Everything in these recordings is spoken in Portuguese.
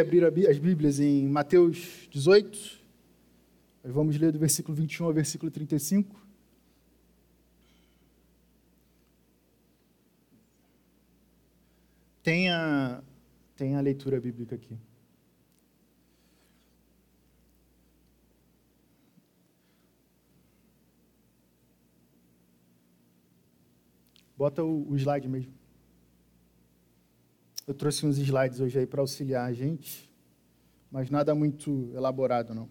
abrir as Bíblias em Mateus 18. Nós vamos ler do versículo 21 ao versículo 35. Tem a, tem a leitura bíblica aqui. Bota o, o slide mesmo. Eu trouxe uns slides hoje aí para auxiliar a gente, mas nada muito elaborado, não.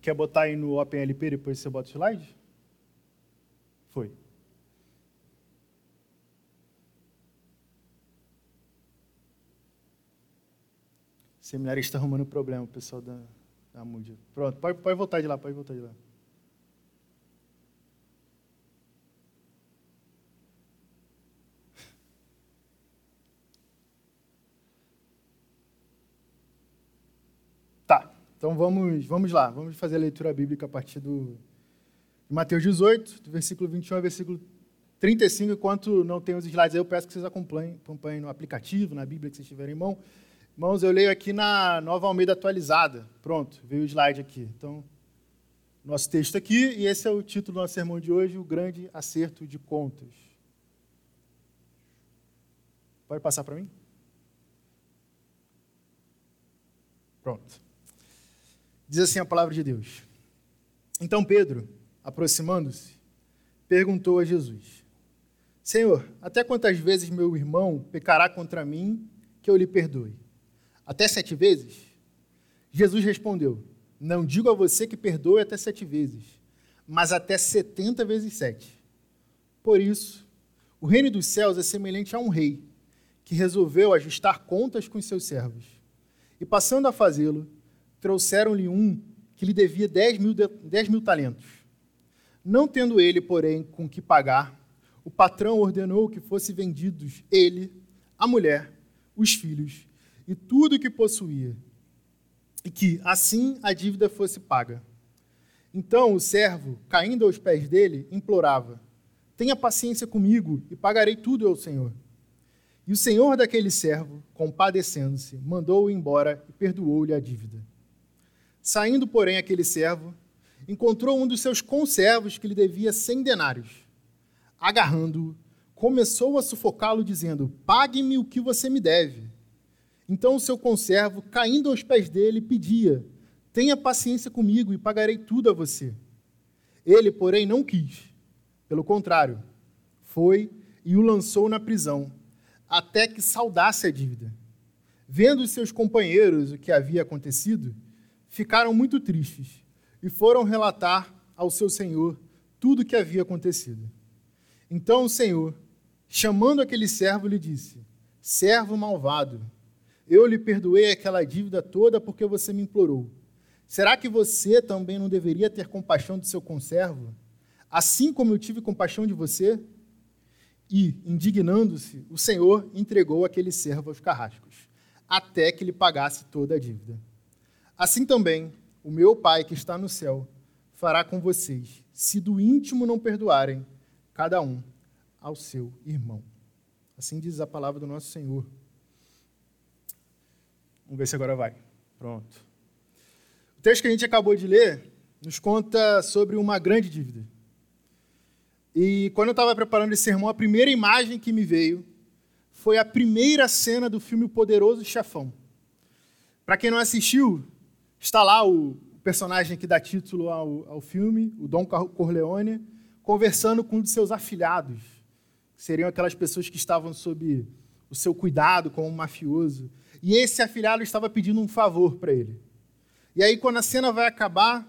Quer botar aí no OpenLP depois você bota o slide? Foi. Está arrumando problema, o pessoal da, da Moody. Pronto, pode, pode voltar de lá, pode voltar de lá. Então vamos, vamos lá, vamos fazer a leitura bíblica a partir do Mateus 18, do versículo 21 ao versículo 35. Enquanto não tem os slides aí, eu peço que vocês acompanhem, acompanhem no aplicativo, na Bíblia que vocês tiverem em mão. Irmãos, eu leio aqui na Nova Almeida atualizada. Pronto, veio o slide aqui. Então, nosso texto aqui, e esse é o título do nosso sermão de hoje, o grande acerto de contas. Pode passar para mim? Pronto. Diz assim a palavra de Deus. Então Pedro, aproximando-se, perguntou a Jesus: Senhor, até quantas vezes meu irmão pecará contra mim que eu lhe perdoe? Até sete vezes? Jesus respondeu: Não digo a você que perdoe até sete vezes, mas até setenta vezes sete. Por isso, o reino dos céus é semelhante a um rei que resolveu ajustar contas com seus servos. E passando a fazê-lo, trouxeram-lhe um que lhe devia dez mil, dez mil talentos. Não tendo ele, porém, com que pagar, o patrão ordenou que fossem vendidos ele, a mulher, os filhos e tudo o que possuía, e que, assim, a dívida fosse paga. Então o servo, caindo aos pés dele, implorava: Tenha paciência comigo e pagarei tudo ao Senhor. E o senhor daquele servo, compadecendo-se, mandou-o embora e perdoou-lhe a dívida. Saindo, porém, aquele servo, encontrou um dos seus conservos que lhe devia cem denários. Agarrando-o, começou a sufocá-lo, dizendo: Pague-me o que você me deve. Então o seu conservo, caindo aos pés dele, pedia: Tenha paciência comigo e pagarei tudo a você. Ele, porém, não quis. Pelo contrário, foi e o lançou na prisão, até que saudasse a dívida. Vendo os seus companheiros o que havia acontecido, ficaram muito tristes e foram relatar ao seu senhor tudo o que havia acontecido. Então o senhor, chamando aquele servo, lhe disse: Servo malvado, eu lhe perdoei aquela dívida toda porque você me implorou. Será que você também não deveria ter compaixão do seu conservo, assim como eu tive compaixão de você? E, indignando-se, o Senhor entregou aquele servo aos carrascos, até que lhe pagasse toda a dívida. Assim também, o meu Pai que está no céu fará com vocês, se do íntimo não perdoarem, cada um ao seu irmão. Assim diz a palavra do nosso Senhor. Vamos ver se agora vai. Pronto. O texto que a gente acabou de ler nos conta sobre uma grande dívida. E quando eu estava preparando esse sermão, a primeira imagem que me veio foi a primeira cena do filme O Poderoso Chefão. Para quem não assistiu, Está lá o personagem que dá título ao, ao filme, o Dom Corleone, conversando com um de seus afilhados, que seriam aquelas pessoas que estavam sob o seu cuidado como um mafioso. E esse afilhado estava pedindo um favor para ele. E aí, quando a cena vai acabar,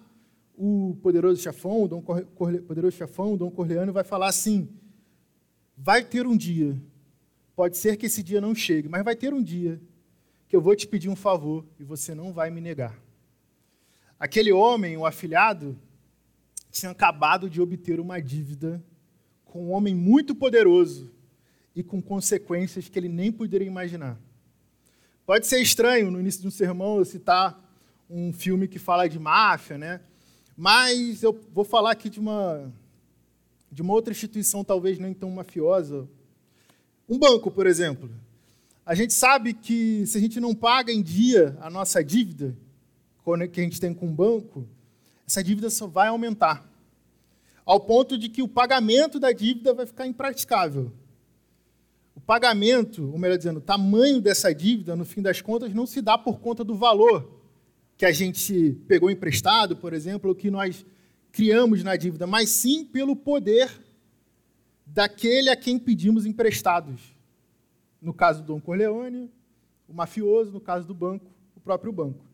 o poderoso chefão, o Dom Corle... poderoso chefão, o Dom Corleone, vai falar assim: vai ter um dia, pode ser que esse dia não chegue, mas vai ter um dia que eu vou te pedir um favor e você não vai me negar. Aquele homem, o afilhado, tinha acabado de obter uma dívida com um homem muito poderoso e com consequências que ele nem poderia imaginar. Pode ser estranho no início de um sermão eu citar um filme que fala de máfia, né? Mas eu vou falar aqui de uma de uma outra instituição talvez nem tão mafiosa. Um banco, por exemplo. A gente sabe que se a gente não paga em dia a nossa dívida que a gente tem com o banco, essa dívida só vai aumentar. Ao ponto de que o pagamento da dívida vai ficar impraticável. O pagamento, ou melhor dizendo, o tamanho dessa dívida, no fim das contas, não se dá por conta do valor que a gente pegou emprestado, por exemplo, ou que nós criamos na dívida, mas sim pelo poder daquele a quem pedimos emprestados. No caso do Dom Corleone, o mafioso, no caso do banco, o próprio banco.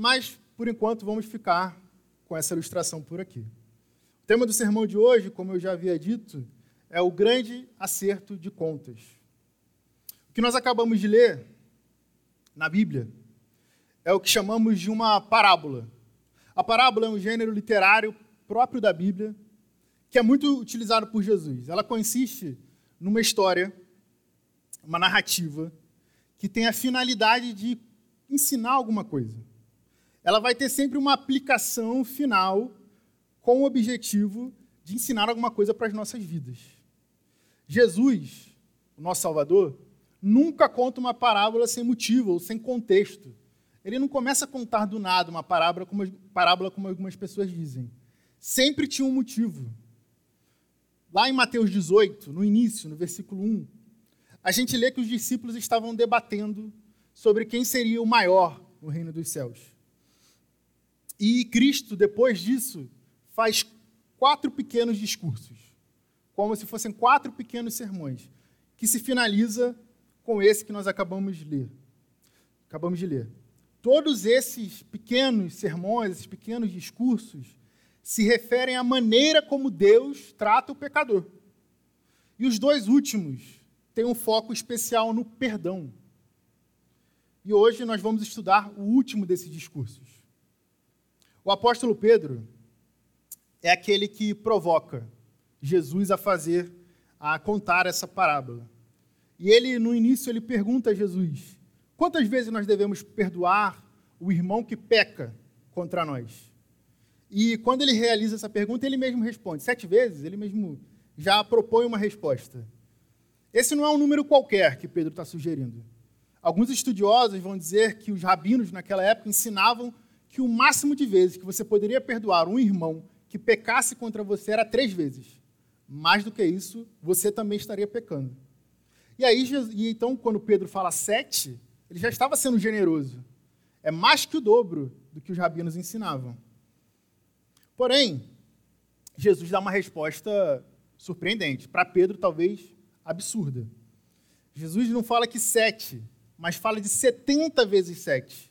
Mas, por enquanto, vamos ficar com essa ilustração por aqui. O tema do sermão de hoje, como eu já havia dito, é o grande acerto de contas. O que nós acabamos de ler na Bíblia é o que chamamos de uma parábola. A parábola é um gênero literário próprio da Bíblia que é muito utilizado por Jesus. Ela consiste numa história, uma narrativa, que tem a finalidade de ensinar alguma coisa. Ela vai ter sempre uma aplicação final com o objetivo de ensinar alguma coisa para as nossas vidas. Jesus, o nosso Salvador, nunca conta uma parábola sem motivo ou sem contexto. Ele não começa a contar do nada uma parábola como, parábola como algumas pessoas dizem. Sempre tinha um motivo. Lá em Mateus 18, no início, no versículo 1, a gente lê que os discípulos estavam debatendo sobre quem seria o maior no reino dos céus. E Cristo, depois disso, faz quatro pequenos discursos, como se fossem quatro pequenos sermões, que se finaliza com esse que nós acabamos de ler. Acabamos de ler. Todos esses pequenos sermões, esses pequenos discursos, se referem à maneira como Deus trata o pecador. E os dois últimos têm um foco especial no perdão. E hoje nós vamos estudar o último desses discursos. O apóstolo Pedro é aquele que provoca Jesus a fazer, a contar essa parábola. E ele, no início, ele pergunta a Jesus: quantas vezes nós devemos perdoar o irmão que peca contra nós? E quando ele realiza essa pergunta, ele mesmo responde. Sete vezes, ele mesmo já propõe uma resposta. Esse não é um número qualquer que Pedro está sugerindo. Alguns estudiosos vão dizer que os rabinos naquela época ensinavam que o máximo de vezes que você poderia perdoar um irmão que pecasse contra você era três vezes. Mais do que isso, você também estaria pecando. E aí, e então, quando Pedro fala sete, ele já estava sendo generoso. É mais que o dobro do que os rabinos ensinavam. Porém, Jesus dá uma resposta surpreendente. Para Pedro, talvez absurda. Jesus não fala que sete, mas fala de 70 vezes sete.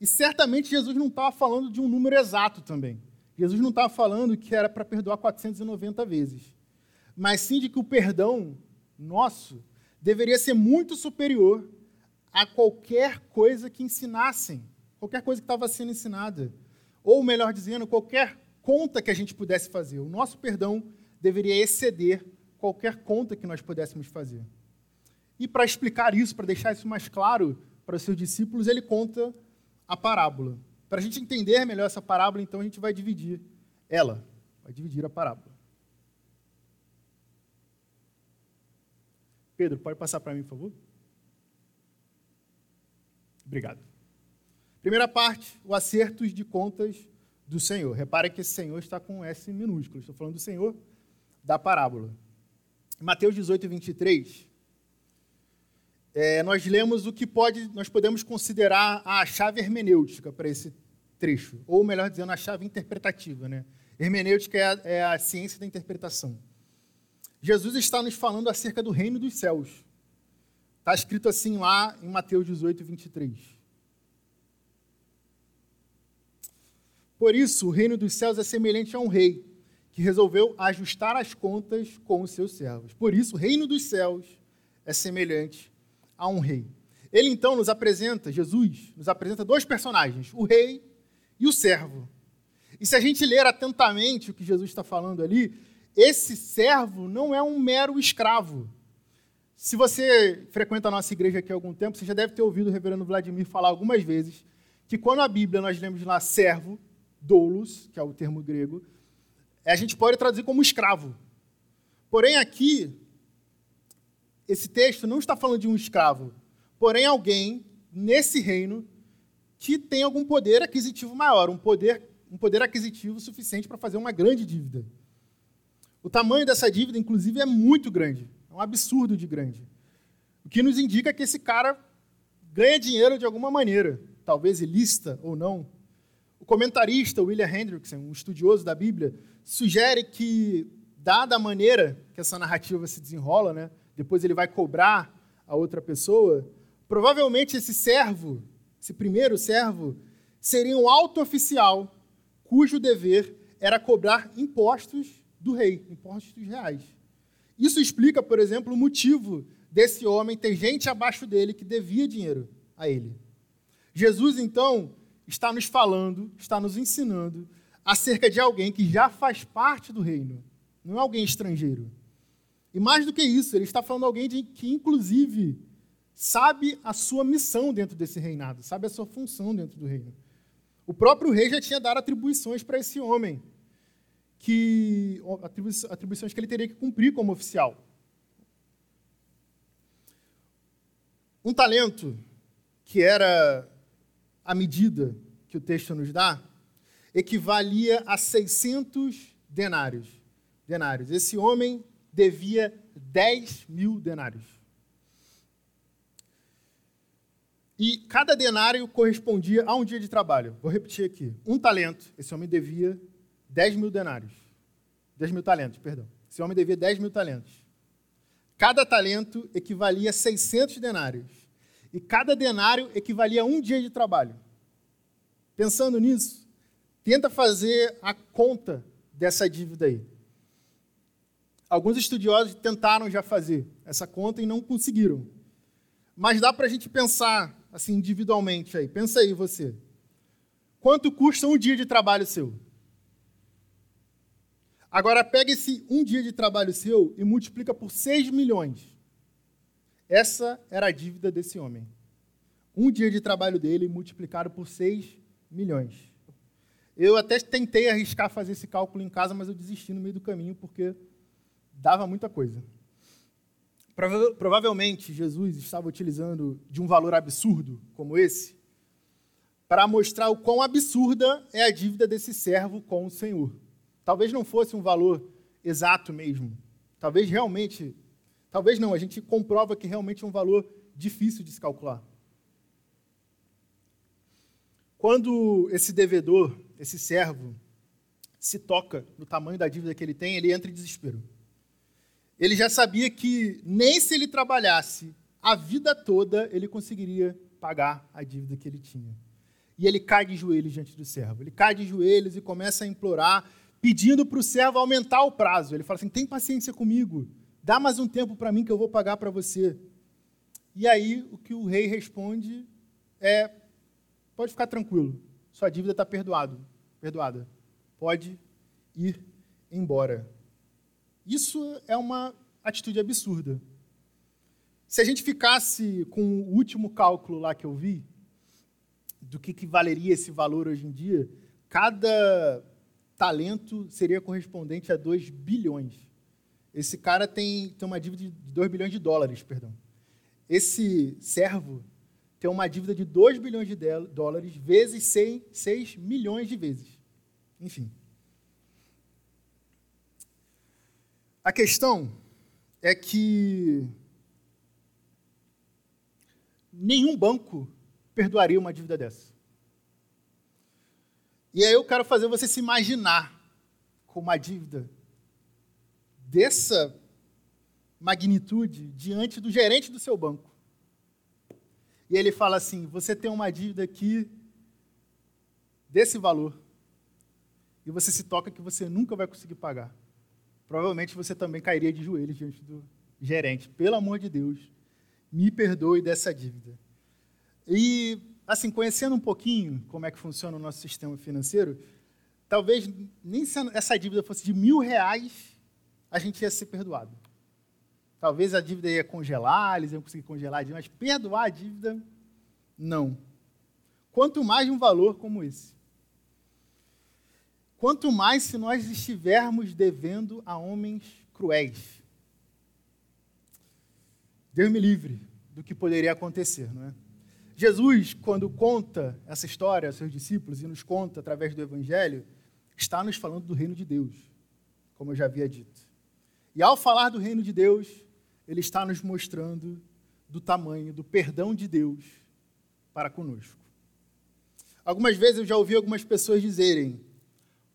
E certamente Jesus não estava falando de um número exato também. Jesus não estava falando que era para perdoar 490 vezes, mas sim de que o perdão nosso deveria ser muito superior a qualquer coisa que ensinassem, qualquer coisa que estava sendo ensinada. Ou, melhor dizendo, qualquer conta que a gente pudesse fazer. O nosso perdão deveria exceder qualquer conta que nós pudéssemos fazer. E para explicar isso, para deixar isso mais claro para os seus discípulos, ele conta a parábola. Para a gente entender melhor essa parábola, então a gente vai dividir ela, vai dividir a parábola. Pedro, pode passar para mim, por favor? Obrigado. Primeira parte, o acertos de contas do Senhor. Repare que esse Senhor está com S minúsculo. Estou falando do Senhor da parábola. Mateus 18, 23, é, nós lemos o que pode, nós podemos considerar a chave hermenêutica para esse trecho, ou melhor dizendo, a chave interpretativa. Né? Hermenêutica é a, é a ciência da interpretação. Jesus está nos falando acerca do reino dos céus. Está escrito assim lá em Mateus 18, 23. Por isso, o reino dos céus é semelhante a um rei que resolveu ajustar as contas com os seus servos. Por isso, o reino dos céus é semelhante a um rei. Ele então nos apresenta, Jesus nos apresenta dois personagens, o rei e o servo. E se a gente ler atentamente o que Jesus está falando ali, esse servo não é um mero escravo. Se você frequenta a nossa igreja aqui há algum tempo, você já deve ter ouvido o reverendo Vladimir falar algumas vezes que quando a Bíblia nós lemos lá servo, doulos, que é o termo grego, a gente pode traduzir como escravo. Porém, aqui, esse texto não está falando de um escravo, porém alguém nesse reino que tem algum poder aquisitivo maior, um poder, um poder aquisitivo suficiente para fazer uma grande dívida. O tamanho dessa dívida, inclusive, é muito grande. É um absurdo de grande. O que nos indica que esse cara ganha dinheiro de alguma maneira, talvez ilícita ou não. O comentarista William Hendrickson, um estudioso da Bíblia, sugere que, dada a maneira que essa narrativa se desenrola, né, depois ele vai cobrar a outra pessoa, provavelmente esse servo esse primeiro servo, seria um alto oficial cujo dever era cobrar impostos do rei, impostos reais. Isso explica, por exemplo, o motivo desse homem ter gente abaixo dele que devia dinheiro a ele. Jesus, então, está nos falando, está nos ensinando acerca de alguém que já faz parte do reino, não é alguém estrangeiro. E mais do que isso, ele está falando de alguém de, que, inclusive, sabe a sua missão dentro desse reinado, sabe a sua função dentro do reino. O próprio rei já tinha dado atribuições para esse homem, que atribuições que ele teria que cumprir como oficial. Um talento que era a medida que o texto nos dá equivalia a 600 denários. denários. Esse homem devia 10 mil denários. E cada denário correspondia a um dia de trabalho. Vou repetir aqui. Um talento, esse homem devia 10 mil denários. 10 mil talentos, perdão. Esse homem devia 10 mil talentos. Cada talento equivalia a 600 denários. E cada denário equivalia a um dia de trabalho. Pensando nisso, tenta fazer a conta dessa dívida aí. Alguns estudiosos tentaram já fazer essa conta e não conseguiram. Mas dá para a gente pensar assim, individualmente aí. Pensa aí você. Quanto custa um dia de trabalho seu? Agora pega esse um dia de trabalho seu e multiplica por 6 milhões. Essa era a dívida desse homem. Um dia de trabalho dele multiplicado por 6 milhões. Eu até tentei arriscar fazer esse cálculo em casa, mas eu desisti no meio do caminho porque dava muita coisa. Prova provavelmente Jesus estava utilizando de um valor absurdo como esse para mostrar o quão absurda é a dívida desse servo com o Senhor. Talvez não fosse um valor exato mesmo. Talvez realmente, talvez não, a gente comprova que realmente é um valor difícil de se calcular. Quando esse devedor, esse servo, se toca no tamanho da dívida que ele tem, ele entra em desespero. Ele já sabia que nem se ele trabalhasse a vida toda, ele conseguiria pagar a dívida que ele tinha. E ele cai de joelhos diante do servo. Ele cai de joelhos e começa a implorar, pedindo para o servo aumentar o prazo. Ele fala assim: tem paciência comigo, dá mais um tempo para mim que eu vou pagar para você. E aí o que o rei responde é: pode ficar tranquilo, sua dívida está perdoada. Pode ir embora. Isso é uma atitude absurda. Se a gente ficasse com o último cálculo lá que eu vi, do que, que valeria esse valor hoje em dia, cada talento seria correspondente a 2 bilhões. Esse cara tem, tem uma dívida de 2 bilhões de dólares, perdão. Esse servo tem uma dívida de 2 bilhões de dólares vezes 6, 6 milhões de vezes. Enfim. A questão é que nenhum banco perdoaria uma dívida dessa. E aí eu quero fazer você se imaginar com uma dívida dessa magnitude diante do gerente do seu banco. E ele fala assim: você tem uma dívida aqui desse valor. E você se toca que você nunca vai conseguir pagar provavelmente você também cairia de joelhos diante do gerente. Pelo amor de Deus, me perdoe dessa dívida. E, assim, conhecendo um pouquinho como é que funciona o nosso sistema financeiro, talvez nem se essa dívida fosse de mil reais, a gente ia ser perdoado. Talvez a dívida ia congelar, eles iam conseguir congelar a dívida, mas perdoar a dívida, não. Quanto mais um valor como esse. Quanto mais se nós estivermos devendo a homens cruéis. Deus me livre do que poderia acontecer, não é? Jesus, quando conta essa história aos seus discípulos e nos conta através do Evangelho, está nos falando do reino de Deus, como eu já havia dito. E ao falar do reino de Deus, ele está nos mostrando do tamanho do perdão de Deus para conosco. Algumas vezes eu já ouvi algumas pessoas dizerem: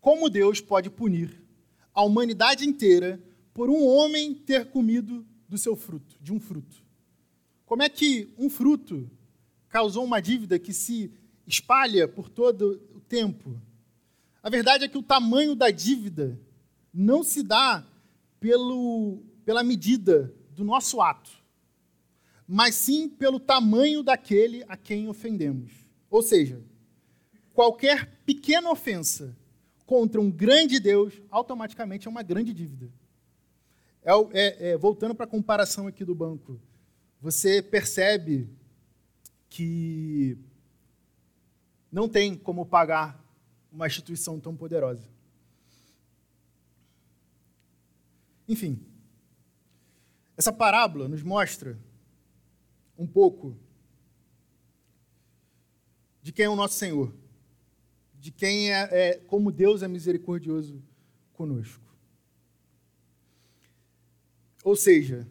como Deus pode punir a humanidade inteira por um homem ter comido do seu fruto, de um fruto? Como é que um fruto causou uma dívida que se espalha por todo o tempo? A verdade é que o tamanho da dívida não se dá pelo, pela medida do nosso ato, mas sim pelo tamanho daquele a quem ofendemos. Ou seja, qualquer pequena ofensa contra um grande Deus automaticamente é uma grande dívida. É, é, é, voltando para a comparação aqui do banco, você percebe que não tem como pagar uma instituição tão poderosa. Enfim, essa parábola nos mostra um pouco de quem é o nosso Senhor, de quem é, é como Deus é misericordioso conosco. Ou seja,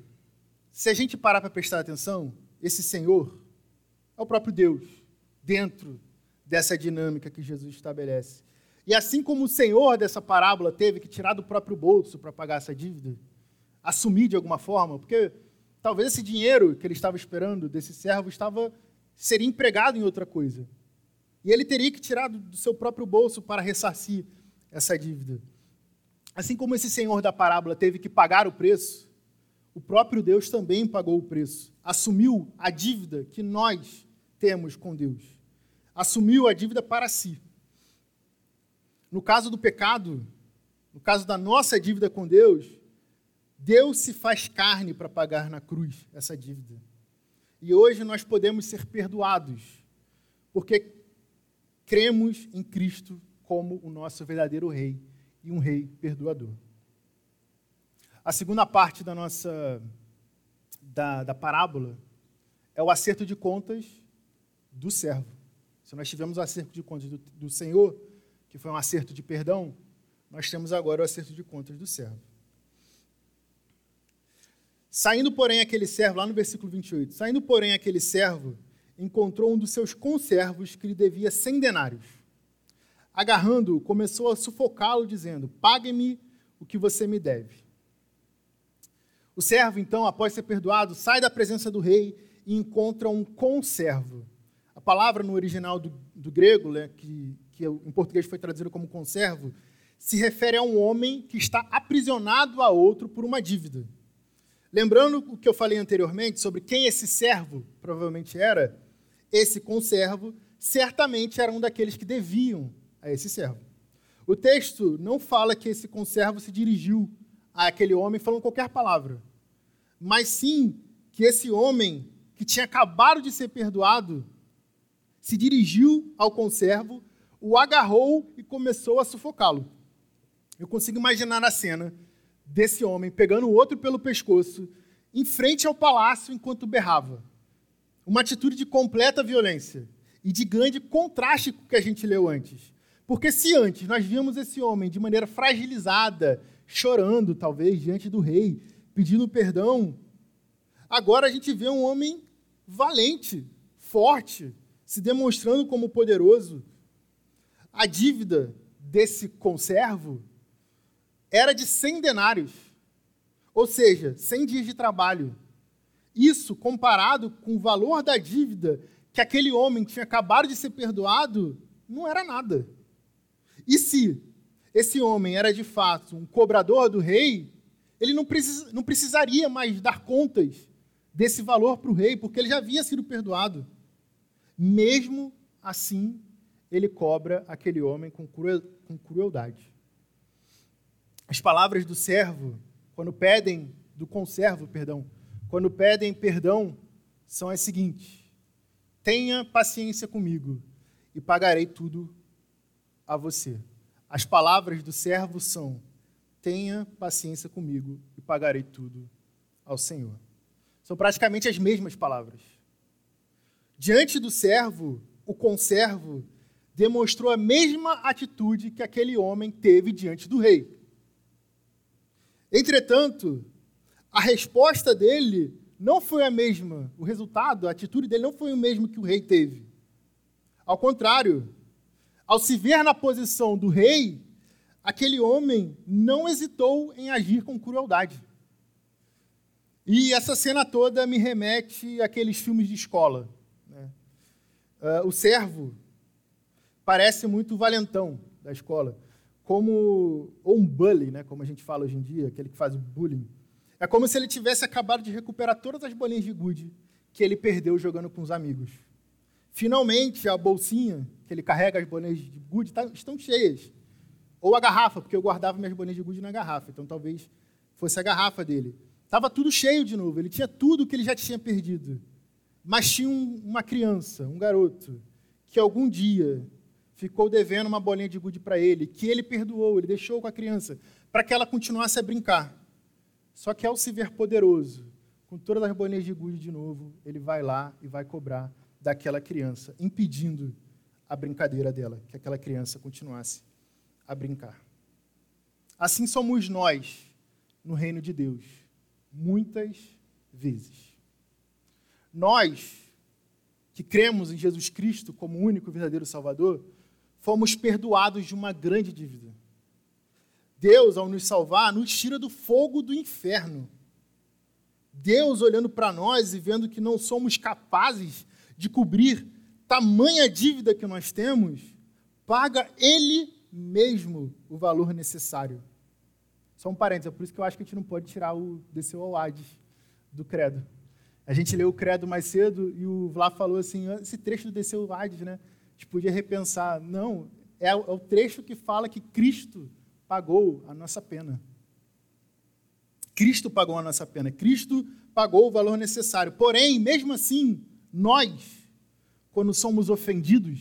se a gente parar para prestar atenção, esse Senhor é o próprio Deus dentro dessa dinâmica que Jesus estabelece. E assim como o Senhor dessa parábola teve que tirar do próprio bolso para pagar essa dívida, assumir de alguma forma, porque talvez esse dinheiro que ele estava esperando desse servo estava seria empregado em outra coisa. E ele teria que tirar do seu próprio bolso para ressarcir essa dívida. Assim como esse senhor da parábola teve que pagar o preço, o próprio Deus também pagou o preço, assumiu a dívida que nós temos com Deus. Assumiu a dívida para si. No caso do pecado, no caso da nossa dívida com Deus, Deus se faz carne para pagar na cruz essa dívida. E hoje nós podemos ser perdoados, porque cremos em Cristo como o nosso verdadeiro Rei e um Rei perdoador. A segunda parte da nossa da, da parábola é o acerto de contas do servo. Se nós tivemos o acerto de contas do, do Senhor, que foi um acerto de perdão, nós temos agora o acerto de contas do servo. Saindo, porém, aquele servo, lá no versículo 28, saindo, porém, aquele servo, encontrou um dos seus conservos que lhe devia cem denários. Agarrando-o, começou a sufocá-lo, dizendo: Pague-me o que você me deve. O servo, então, após ser perdoado, sai da presença do rei e encontra um conservo. A palavra no original do, do grego, né, que, que em português foi traduzido como conservo, se refere a um homem que está aprisionado a outro por uma dívida. Lembrando o que eu falei anteriormente sobre quem esse servo provavelmente era, esse conservo certamente era um daqueles que deviam a esse servo. O texto não fala que esse conservo se dirigiu àquele homem falando qualquer palavra, mas sim que esse homem que tinha acabado de ser perdoado se dirigiu ao conservo, o agarrou e começou a sufocá-lo. Eu consigo imaginar a cena desse homem pegando o outro pelo pescoço em frente ao palácio enquanto berrava. Uma atitude de completa violência e de grande contraste com o que a gente leu antes. Porque se antes nós víamos esse homem de maneira fragilizada, chorando talvez diante do rei, pedindo perdão, agora a gente vê um homem valente, forte, se demonstrando como poderoso. A dívida desse conservo era de 100 denários, ou seja, 100 dias de trabalho. Isso comparado com o valor da dívida que aquele homem tinha acabado de ser perdoado, não era nada. E se esse homem era de fato um cobrador do rei, ele não, precis, não precisaria mais dar contas desse valor para o rei, porque ele já havia sido perdoado. Mesmo assim, ele cobra aquele homem com, com crueldade. As palavras do servo quando pedem do conservo, perdão, quando pedem perdão, são as seguintes: Tenha paciência comigo e pagarei tudo a você. As palavras do servo são: Tenha paciência comigo e pagarei tudo ao Senhor. São praticamente as mesmas palavras. Diante do servo, o conservo demonstrou a mesma atitude que aquele homem teve diante do rei. Entretanto, a resposta dele não foi a mesma, o resultado, a atitude dele não foi o mesmo que o rei teve. Ao contrário, ao se ver na posição do rei, aquele homem não hesitou em agir com crueldade. E essa cena toda me remete àqueles filmes de escola. Né? Uh, o servo parece muito o valentão da escola, como ou um bully, né, como a gente fala hoje em dia, aquele que faz o bullying. É como se ele tivesse acabado de recuperar todas as bolinhas de gude que ele perdeu jogando com os amigos. Finalmente, a bolsinha que ele carrega as bolinhas de gude tá, estão cheias. Ou a garrafa, porque eu guardava minhas bolinhas de gude na garrafa, então talvez fosse a garrafa dele. Estava tudo cheio de novo, ele tinha tudo que ele já tinha perdido. Mas tinha um, uma criança, um garoto, que algum dia ficou devendo uma bolinha de gude para ele, que ele perdoou, ele deixou com a criança, para que ela continuasse a brincar. Só que ao se ver poderoso, com todas as bolinhas de gude de novo, ele vai lá e vai cobrar daquela criança, impedindo a brincadeira dela, que aquela criança continuasse a brincar. Assim somos nós no reino de Deus muitas vezes. Nós, que cremos em Jesus Cristo como único verdadeiro Salvador, fomos perdoados de uma grande dívida. Deus, ao nos salvar, nos tira do fogo do inferno. Deus, olhando para nós e vendo que não somos capazes de cobrir tamanha dívida que nós temos, paga Ele mesmo o valor necessário só um parênteses, é por isso que eu acho que a gente não pode tirar o desceu ao Hades do credo. A gente leu o credo mais cedo e o Vlá falou assim, ah, esse trecho do desceu ao Hades, né? A gente podia repensar. Não, é o trecho que fala que Cristo pagou a nossa pena. Cristo pagou a nossa pena. Cristo pagou o valor necessário. Porém, mesmo assim, nós, quando somos ofendidos,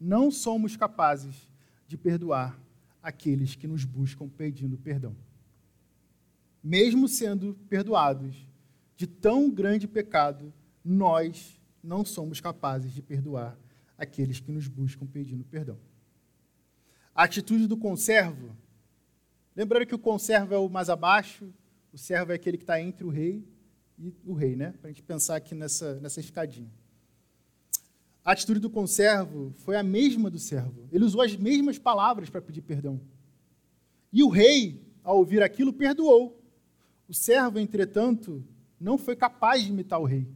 não somos capazes de perdoar aqueles que nos buscam pedindo perdão. Mesmo sendo perdoados de tão grande pecado, nós não somos capazes de perdoar aqueles que nos buscam pedindo perdão. A atitude do conservo, lembrando que o conservo é o mais abaixo, o servo é aquele que está entre o rei e o rei, né? Para a gente pensar aqui nessa, nessa escadinha. A atitude do conservo foi a mesma do servo. Ele usou as mesmas palavras para pedir perdão. E o rei, ao ouvir aquilo, perdoou. O servo, entretanto, não foi capaz de imitar o rei.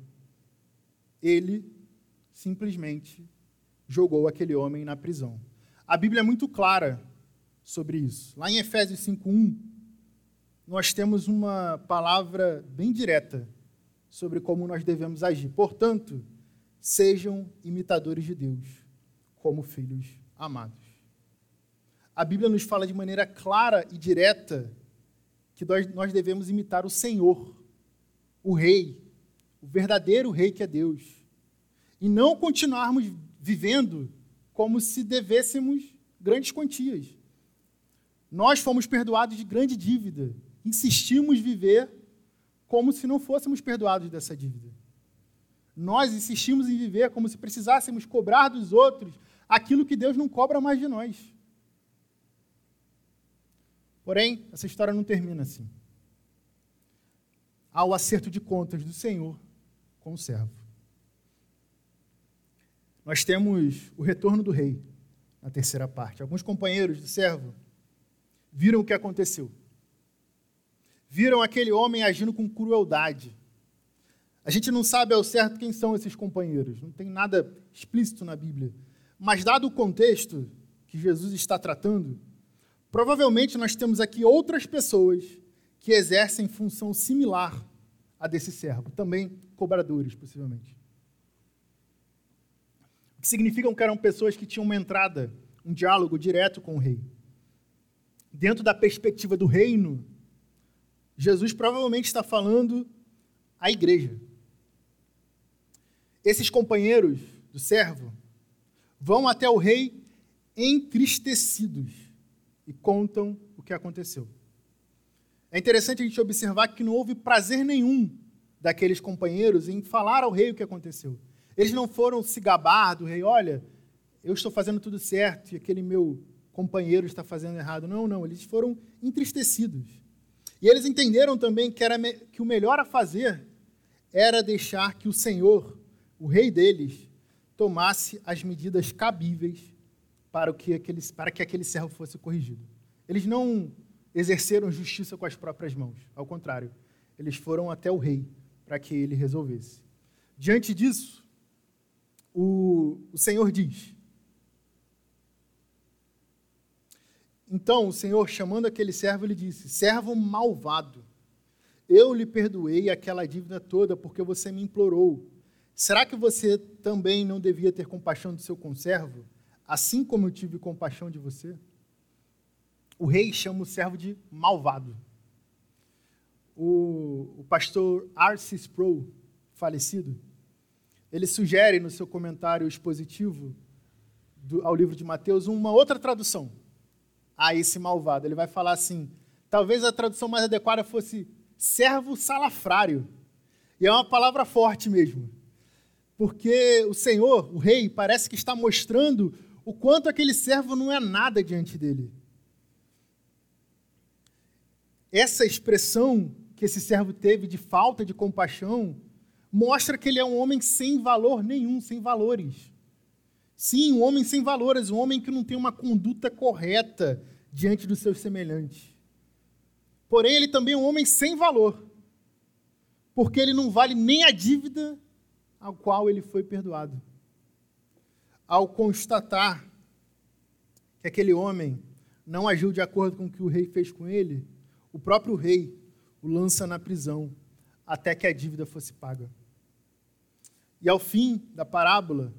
Ele simplesmente jogou aquele homem na prisão. A Bíblia é muito clara sobre isso. Lá em Efésios 5:1, nós temos uma palavra bem direta sobre como nós devemos agir. Portanto, Sejam imitadores de Deus, como filhos amados. A Bíblia nos fala de maneira clara e direta que nós devemos imitar o Senhor, o Rei, o verdadeiro Rei que é Deus, e não continuarmos vivendo como se devêssemos grandes quantias. Nós fomos perdoados de grande dívida, insistimos viver como se não fôssemos perdoados dessa dívida nós insistimos em viver como se precisássemos cobrar dos outros aquilo que Deus não cobra mais de nós. Porém, essa história não termina assim. Há o acerto de contas do Senhor com o servo. Nós temos o retorno do rei na terceira parte. Alguns companheiros do servo viram o que aconteceu. Viram aquele homem agindo com crueldade a gente não sabe ao certo quem são esses companheiros, não tem nada explícito na Bíblia. Mas, dado o contexto que Jesus está tratando, provavelmente nós temos aqui outras pessoas que exercem função similar a desse servo, também cobradores, possivelmente. Que significa que eram pessoas que tinham uma entrada, um diálogo direto com o rei. Dentro da perspectiva do reino, Jesus provavelmente está falando à igreja. Esses companheiros do servo vão até o rei entristecidos e contam o que aconteceu. É interessante a gente observar que não houve prazer nenhum daqueles companheiros em falar ao rei o que aconteceu. Eles não foram se gabar do rei, olha, eu estou fazendo tudo certo e aquele meu companheiro está fazendo errado. Não, não, eles foram entristecidos. E eles entenderam também que, era que o melhor a fazer era deixar que o Senhor, o rei deles, tomasse as medidas cabíveis para, que aquele, para que aquele servo fosse corrigido. Eles não exerceram justiça com as próprias mãos, ao contrário, eles foram até o rei para que ele resolvesse. Diante disso, o, o Senhor diz: Então o Senhor, chamando aquele servo, ele disse: Servo malvado, eu lhe perdoei aquela dívida toda porque você me implorou. Será que você também não devia ter compaixão do seu conservo, assim como eu tive compaixão de você? O rei chama o servo de malvado. O, o pastor Arcis Sproul, falecido, ele sugere no seu comentário expositivo do, ao livro de Mateus uma outra tradução a esse malvado. Ele vai falar assim: talvez a tradução mais adequada fosse servo salafrário. E é uma palavra forte mesmo. Porque o Senhor, o rei, parece que está mostrando o quanto aquele servo não é nada diante dele. Essa expressão que esse servo teve de falta de compaixão mostra que ele é um homem sem valor nenhum, sem valores. Sim, um homem sem valores, um homem que não tem uma conduta correta diante dos seus semelhantes. Porém, ele também é um homem sem valor, porque ele não vale nem a dívida ao qual ele foi perdoado. Ao constatar que aquele homem não agiu de acordo com o que o rei fez com ele, o próprio rei o lança na prisão até que a dívida fosse paga. E ao fim da parábola,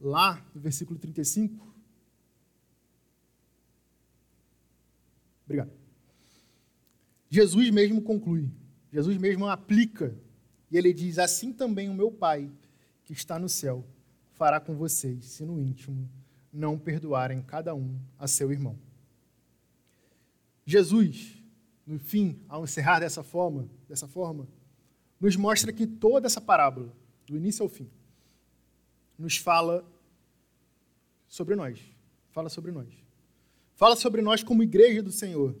lá no versículo 35, Obrigado. Jesus mesmo conclui, Jesus mesmo aplica, e ele diz: Assim também o meu Pai, que está no céu, fará com vocês, se no íntimo não perdoarem cada um a seu irmão. Jesus, no fim, ao encerrar dessa forma, dessa forma, nos mostra que toda essa parábola, do início ao fim, nos fala sobre nós. Fala sobre nós. Fala sobre nós como igreja do Senhor,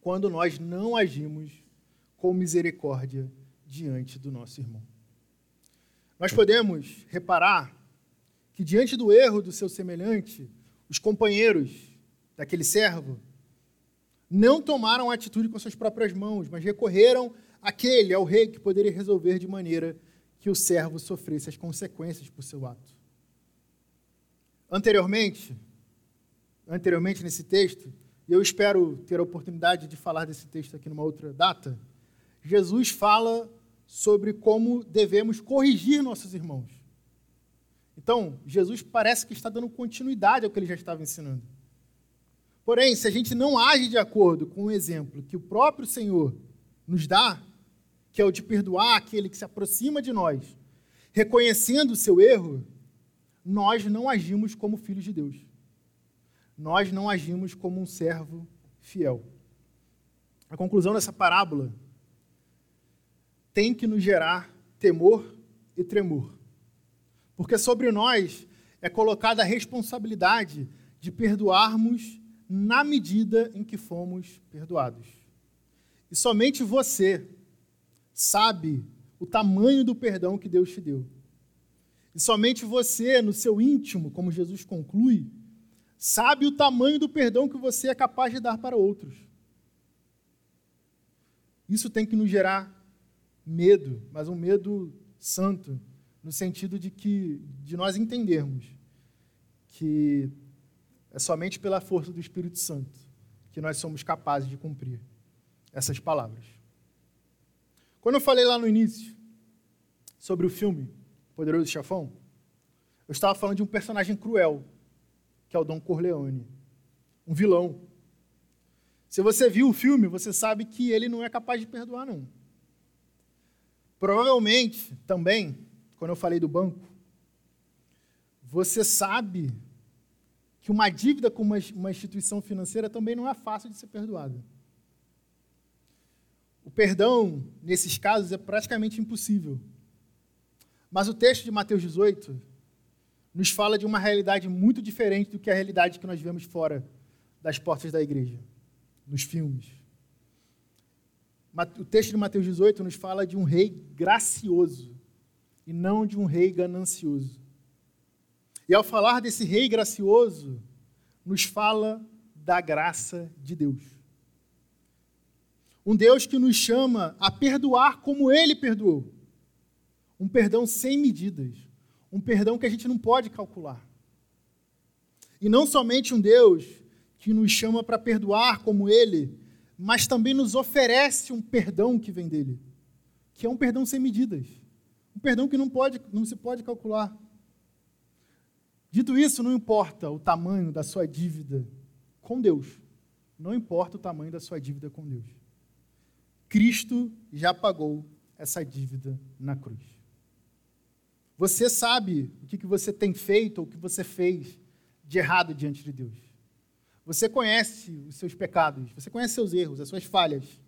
quando nós não agimos com misericórdia diante do nosso irmão. Nós podemos reparar que, diante do erro do seu semelhante, os companheiros daquele servo não tomaram atitude com suas próprias mãos, mas recorreram àquele, ao rei, que poderia resolver de maneira que o servo sofresse as consequências por seu ato. Anteriormente, anteriormente nesse texto, e eu espero ter a oportunidade de falar desse texto aqui numa outra data, Jesus fala sobre como devemos corrigir nossos irmãos. Então, Jesus parece que está dando continuidade ao que ele já estava ensinando. Porém, se a gente não age de acordo com o exemplo que o próprio Senhor nos dá, que é o de perdoar aquele que se aproxima de nós, reconhecendo o seu erro, nós não agimos como filhos de Deus nós não agimos como um servo fiel. A conclusão dessa parábola tem que nos gerar temor e tremor. Porque sobre nós é colocada a responsabilidade de perdoarmos na medida em que fomos perdoados. E somente você sabe o tamanho do perdão que Deus te deu. E somente você, no seu íntimo, como Jesus conclui, sabe o tamanho do perdão que você é capaz de dar para outros. Isso tem que nos gerar medo, mas um medo santo, no sentido de que de nós entendermos que é somente pela força do Espírito Santo que nós somos capazes de cumprir essas palavras. Quando eu falei lá no início sobre o filme Poderoso Chafão, eu estava falando de um personagem cruel, que é o Dom Corleone, um vilão. Se você viu o filme, você sabe que ele não é capaz de perdoar, não. Provavelmente, também, quando eu falei do banco, você sabe que uma dívida com uma, uma instituição financeira também não é fácil de ser perdoada. O perdão, nesses casos, é praticamente impossível. Mas o texto de Mateus 18 nos fala de uma realidade muito diferente do que a realidade que nós vemos fora das portas da igreja, nos filmes. O texto de Mateus 18 nos fala de um rei gracioso e não de um rei ganancioso. E ao falar desse rei gracioso, nos fala da graça de Deus. Um Deus que nos chama a perdoar como ele perdoou. Um perdão sem medidas. Um perdão que a gente não pode calcular. E não somente um Deus que nos chama para perdoar como ele, mas também nos oferece um perdão que vem dele, que é um perdão sem medidas. Um perdão que não, pode, não se pode calcular. Dito isso, não importa o tamanho da sua dívida com Deus, não importa o tamanho da sua dívida com Deus. Cristo já pagou essa dívida na cruz. Você sabe o que você tem feito ou o que você fez de errado diante de Deus. Você conhece os seus pecados, você conhece seus erros, as suas falhas.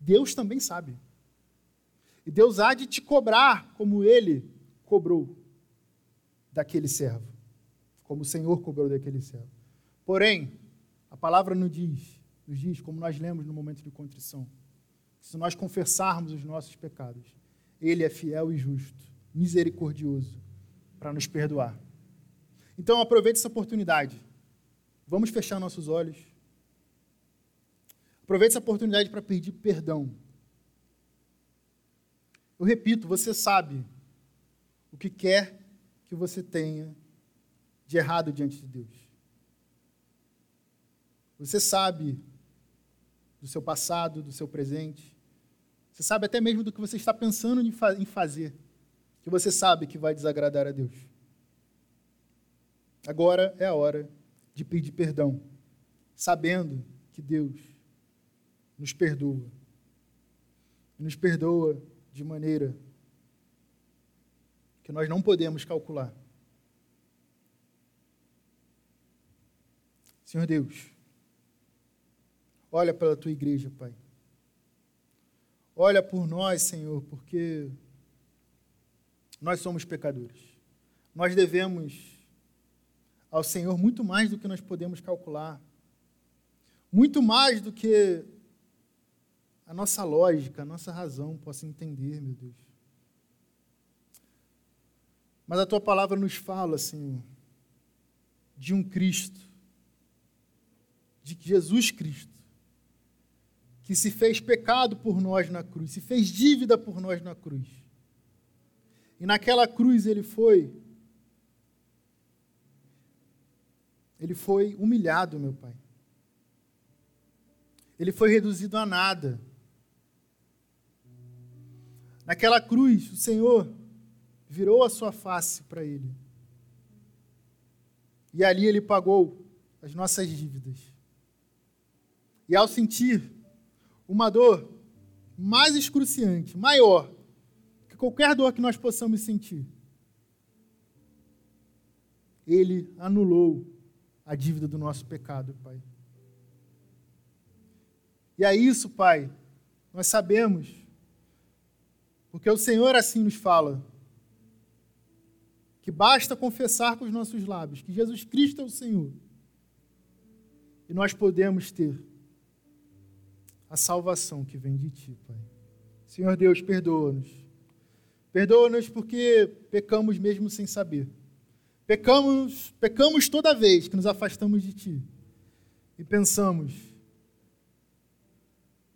Deus também sabe. E Deus há de te cobrar como ele cobrou daquele servo, como o Senhor cobrou daquele servo. Porém, a palavra nos diz, nos diz, como nós lemos no momento de contrição, se nós confessarmos os nossos pecados, Ele é fiel e justo, misericordioso, para nos perdoar. Então, aproveite essa oportunidade. Vamos fechar nossos olhos. Aproveite essa oportunidade para pedir perdão. Eu repito, você sabe o que quer que você tenha de errado diante de Deus. Você sabe do seu passado, do seu presente. Você sabe até mesmo do que você está pensando em fazer, que você sabe que vai desagradar a Deus. Agora é a hora de pedir perdão, sabendo que Deus nos perdoa. Nos perdoa de maneira que nós não podemos calcular. Senhor Deus, olha pela tua igreja, Pai. Olha por nós, Senhor, porque nós somos pecadores. Nós devemos ao Senhor muito mais do que nós podemos calcular. Muito mais do que a nossa lógica, a nossa razão possa entender, meu Deus. Mas a tua palavra nos fala, Senhor, de um Cristo, de Jesus Cristo, que se fez pecado por nós na cruz, se fez dívida por nós na cruz. E naquela cruz ele foi ele foi humilhado, meu Pai. Ele foi reduzido a nada. Naquela cruz, o Senhor virou a sua face para ele. E ali ele pagou as nossas dívidas. E ao sentir uma dor mais excruciante, maior, que qualquer dor que nós possamos sentir, ele anulou a dívida do nosso pecado, Pai. E é isso, Pai, nós sabemos, porque o Senhor assim nos fala que basta confessar com os nossos lábios que Jesus Cristo é o Senhor. E nós podemos ter a salvação que vem de Ti, Pai. Senhor Deus, perdoa-nos. Perdoa-nos porque pecamos mesmo sem saber. Pecamos, pecamos toda vez que nos afastamos de Ti. E pensamos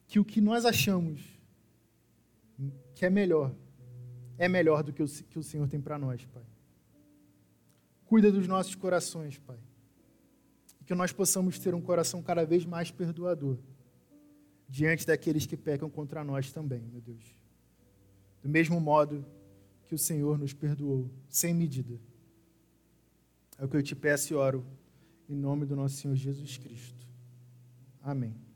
que o que nós achamos que é melhor é melhor do que o que o Senhor tem para nós, Pai. Cuida dos nossos corações, Pai. Que nós possamos ter um coração cada vez mais perdoador diante daqueles que pecam contra nós também, meu Deus. Do mesmo modo que o Senhor nos perdoou, sem medida. É o que eu te peço e oro, em nome do nosso Senhor Jesus Cristo. Amém.